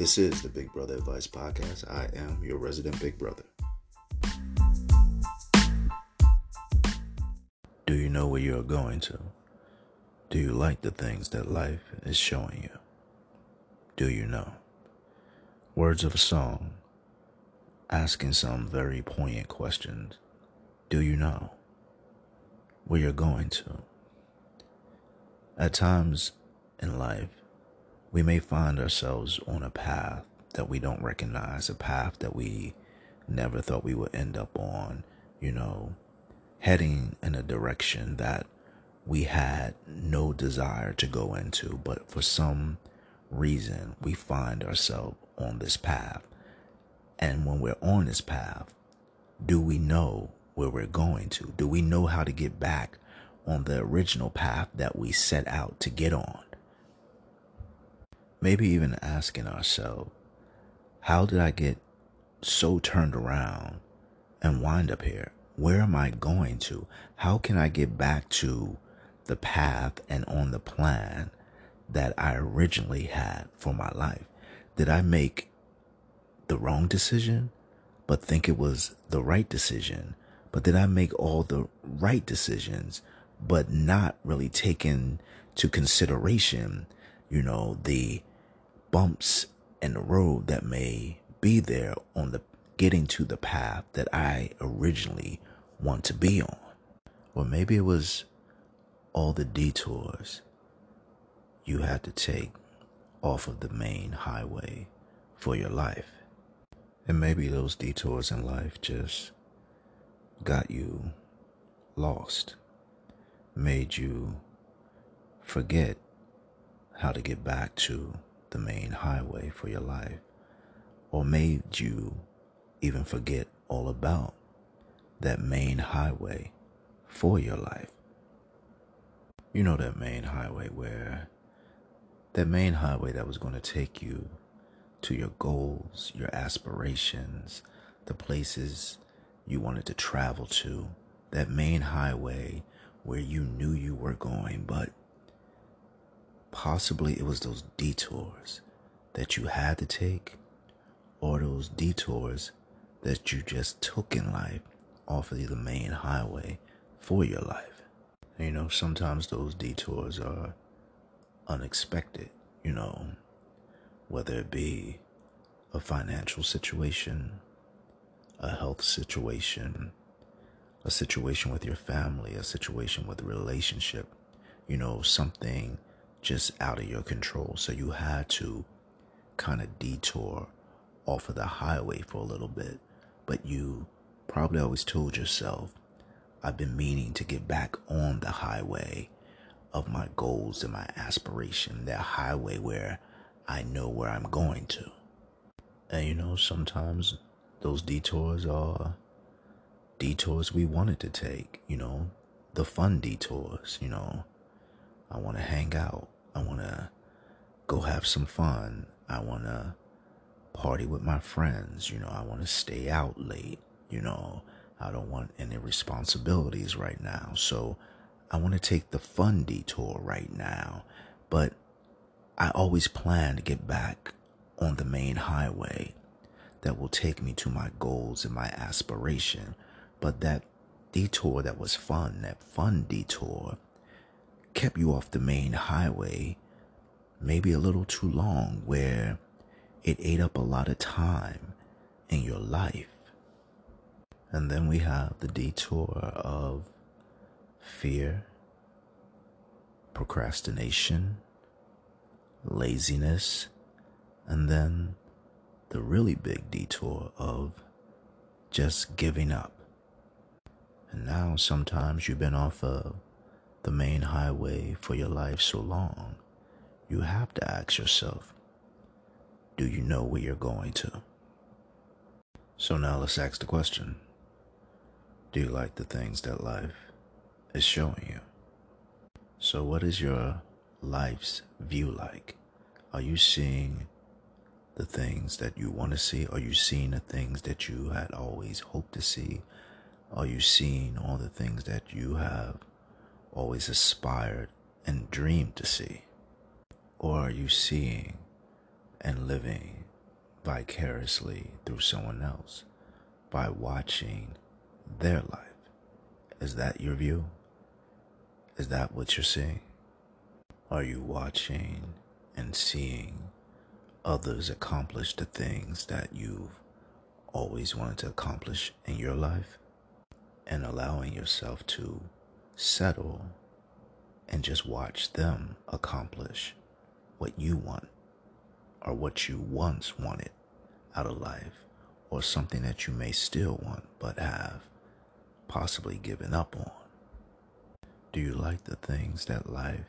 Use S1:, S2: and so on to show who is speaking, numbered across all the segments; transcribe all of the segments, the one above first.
S1: This is the Big Brother Advice Podcast. I am your resident Big Brother. Do you know where you're going to? Do you like the things that life is showing you? Do you know? Words of a song asking some very poignant questions. Do you know where you're going to? At times in life, we may find ourselves on a path that we don't recognize, a path that we never thought we would end up on, you know, heading in a direction that we had no desire to go into, but for some reason we find ourselves on this path. And when we're on this path, do we know where we're going to? Do we know how to get back on the original path that we set out to get on? Maybe even asking ourselves, how did I get so turned around and wind up here? Where am I going to? How can I get back to the path and on the plan that I originally had for my life? Did I make the wrong decision, but think it was the right decision? But did I make all the right decisions, but not really take to consideration, you know, the bumps in the road that may be there on the getting to the path that I originally want to be on. Or maybe it was all the detours you had to take off of the main highway for your life. And maybe those detours in life just got you lost, made you forget how to get back to the main highway for your life, or made you even forget all about that main highway for your life. You know that main highway where that main highway that was going to take you to your goals, your aspirations, the places you wanted to travel to, that main highway where you knew you were going, but Possibly it was those detours that you had to take, or those detours that you just took in life off of the main highway for your life. You know, sometimes those detours are unexpected, you know, whether it be a financial situation, a health situation, a situation with your family, a situation with a relationship, you know, something just out of your control. So you had to kind of detour off of the highway for a little bit. But you probably always told yourself, I've been meaning to get back on the highway of my goals and my aspiration, that highway where I know where I'm going to. And you know, sometimes those detours are detours we wanted to take, you know, the fun detours, you know, I want to hang out. I want to go have some fun. I want to party with my friends. You know, I want to stay out late. You know, I don't want any responsibilities right now. So I want to take the fun detour right now. But I always plan to get back on the main highway that will take me to my goals and my aspiration. But that detour that was fun, that fun detour, kept you off the main highway maybe a little too long where it ate up a lot of time in your life. And then we have the detour of fear, procrastination, laziness, and then the really big detour of just giving up. And now sometimes you've been off of the main highway for your life so long, you have to ask yourself, do you know where you're going to? So now let's ask the question Do you like the things that life is showing you? So, what is your life's view like? Are you seeing the things that you want to see? Are you seeing the things that you had always hoped to see? Are you seeing all the things that you have always aspired and dreamed to see? Or are you seeing and living vicariously through someone else by watching their life. Is that your view? Is that what you're seeing? Are you watching and seeing others accomplish the things that you've always wanted to accomplish in your life and allowing yourself to settle and just watch them accomplish what you want or what you once wanted out of life or something that you may still want but have possibly given up on? Do you like the things that life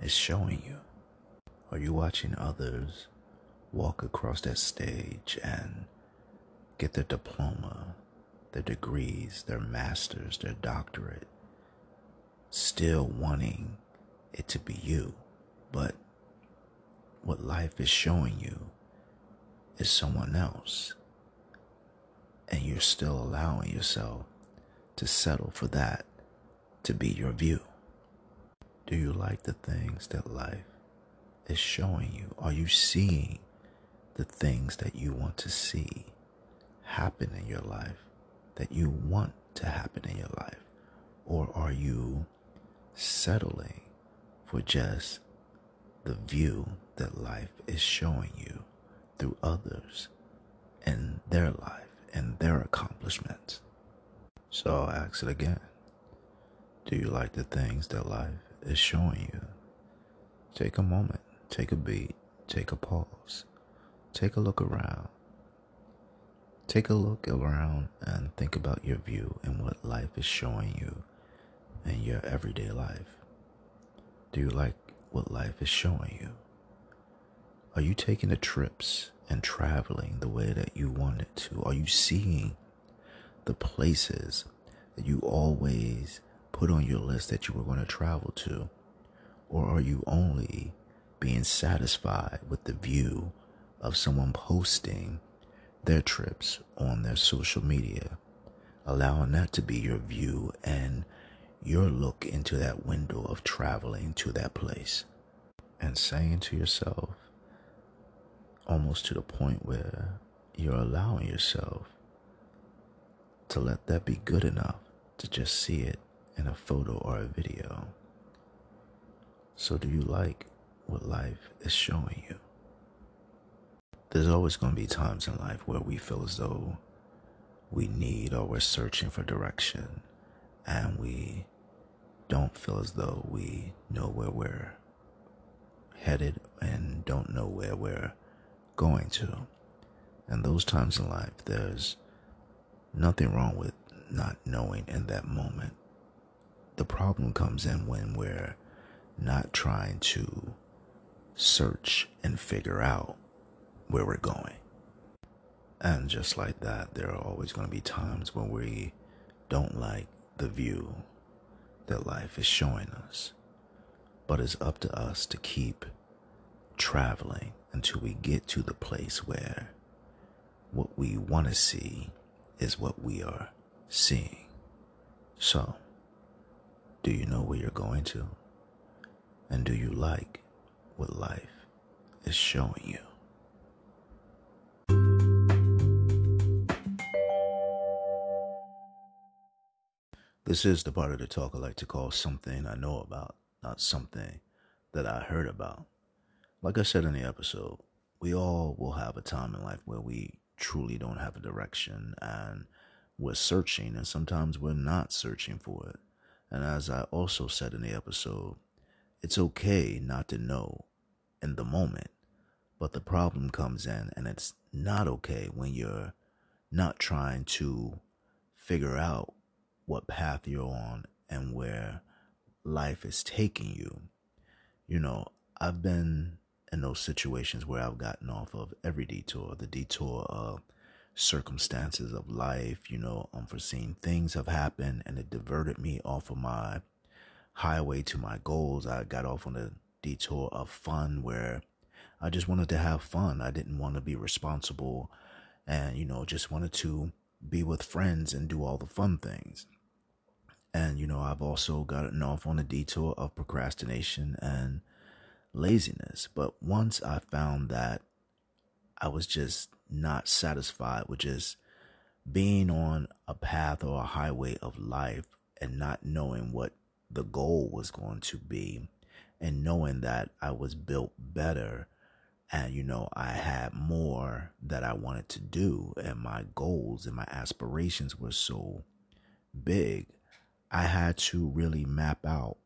S1: is showing you? Are you watching others walk across that stage and get their diploma, their degrees, their masters, their doctorate, still wanting it to be you, but what life is showing you is someone else. And you're still allowing yourself to settle for that to be your view. Do you like the things that life is showing you? Are you seeing the things that you want to see happen in your life, that you want to happen in your life? Or are you settling for just the view that life is showing you through others and their life and their accomplishments? So I'll ask it again. Do you like the things that life is showing you? Take a moment, take a beat, take a pause, take a look around. Take a look around and think about your view and what life is showing you in your everyday life? Do you like what life is showing you? Are you taking the trips and traveling the way that you wanted to? Are you seeing the places that you always put on your list that you were going to travel to? Or are you only being satisfied with the view of someone posting their trips on their social media, allowing that to be your view and your look into that window of traveling to that place and saying to yourself, almost to the point where you're allowing yourself to let that be good enough to just see it in a photo or a video. So, do you like what life is showing you? There's always going to be times in life where we feel as though we need or we're searching for direction and we don't feel as though we know where we're headed and don't know where we're going to. And those times in life, there's nothing wrong with not knowing in that moment. The problem comes in when we're not trying to search and figure out where we're going. And just like that, there are always going to be times when we don't like the view that life is showing us. But it's up to us to keep traveling until we get to the place where what we want to see is what we are seeing. So, do you know where you're going to? And do you like what life is showing you? This is the part of the talk I like to call something I know about, not something that I heard about. Like I said in the episode, we all will have a time in life where we truly don't have a direction and we're searching, and sometimes we're not searching for it. And as I also said in the episode, it's okay not to know in the moment, but the problem comes in, and it's not okay when you're not trying to figure out what path you're on and where life is taking you. You know, I've been in those situations where I've gotten off of every detour, the detour of circumstances of life, you know, unforeseen things have happened and it diverted me off of my highway to my goals. I got off on a detour of fun where I just wanted to have fun. I didn't want to be responsible and, you know, just wanted to be with friends and do all the fun things. And, you know, I've also gotten off on a detour of procrastination and laziness. But once I found that I was just not satisfied with just being on a path or a highway of life and not knowing what the goal was going to be and knowing that I was built better and you know I had more that I wanted to do and my goals and my aspirations were so big I had to really map out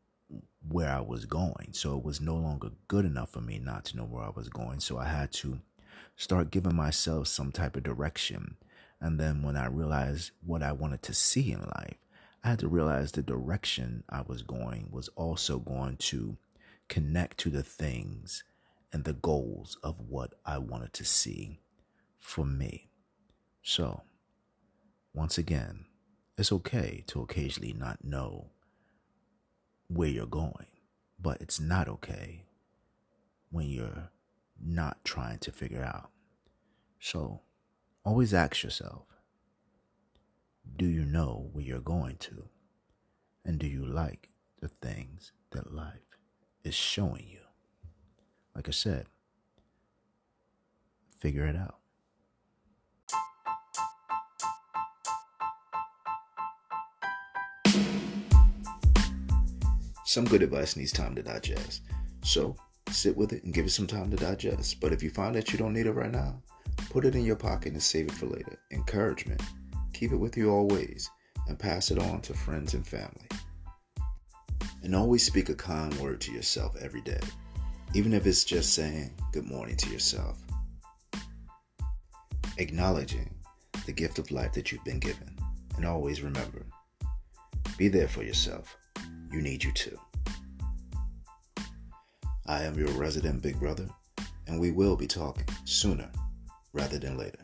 S1: where I was going. So it was no longer good enough for me not to know where I was going. So I had to start giving myself some type of direction. And then when I realized what I wanted to see in life I had to realize the direction I was going was also going to connect to the things and the goals of what I wanted to see for me. So, once again, it's okay to occasionally not know where you're going, but it's not okay when you're not trying to figure out. So, always ask yourself do you know where you're going to? And do you like the things that life is showing you. Like I said, figure it out. Some good advice needs time to digest. So sit with it and give it some time to digest. But if you find that you don't need it right now, put it in your pocket and save it for later. Encouragement. Keep it with you always and pass it on to friends and family. And always speak a kind word to yourself every day, even if it's just saying good morning to yourself. Acknowledging the gift of life that you've been given. And always remember be there for yourself. You need you to. I am your resident big brother, and we will be talking sooner rather than later.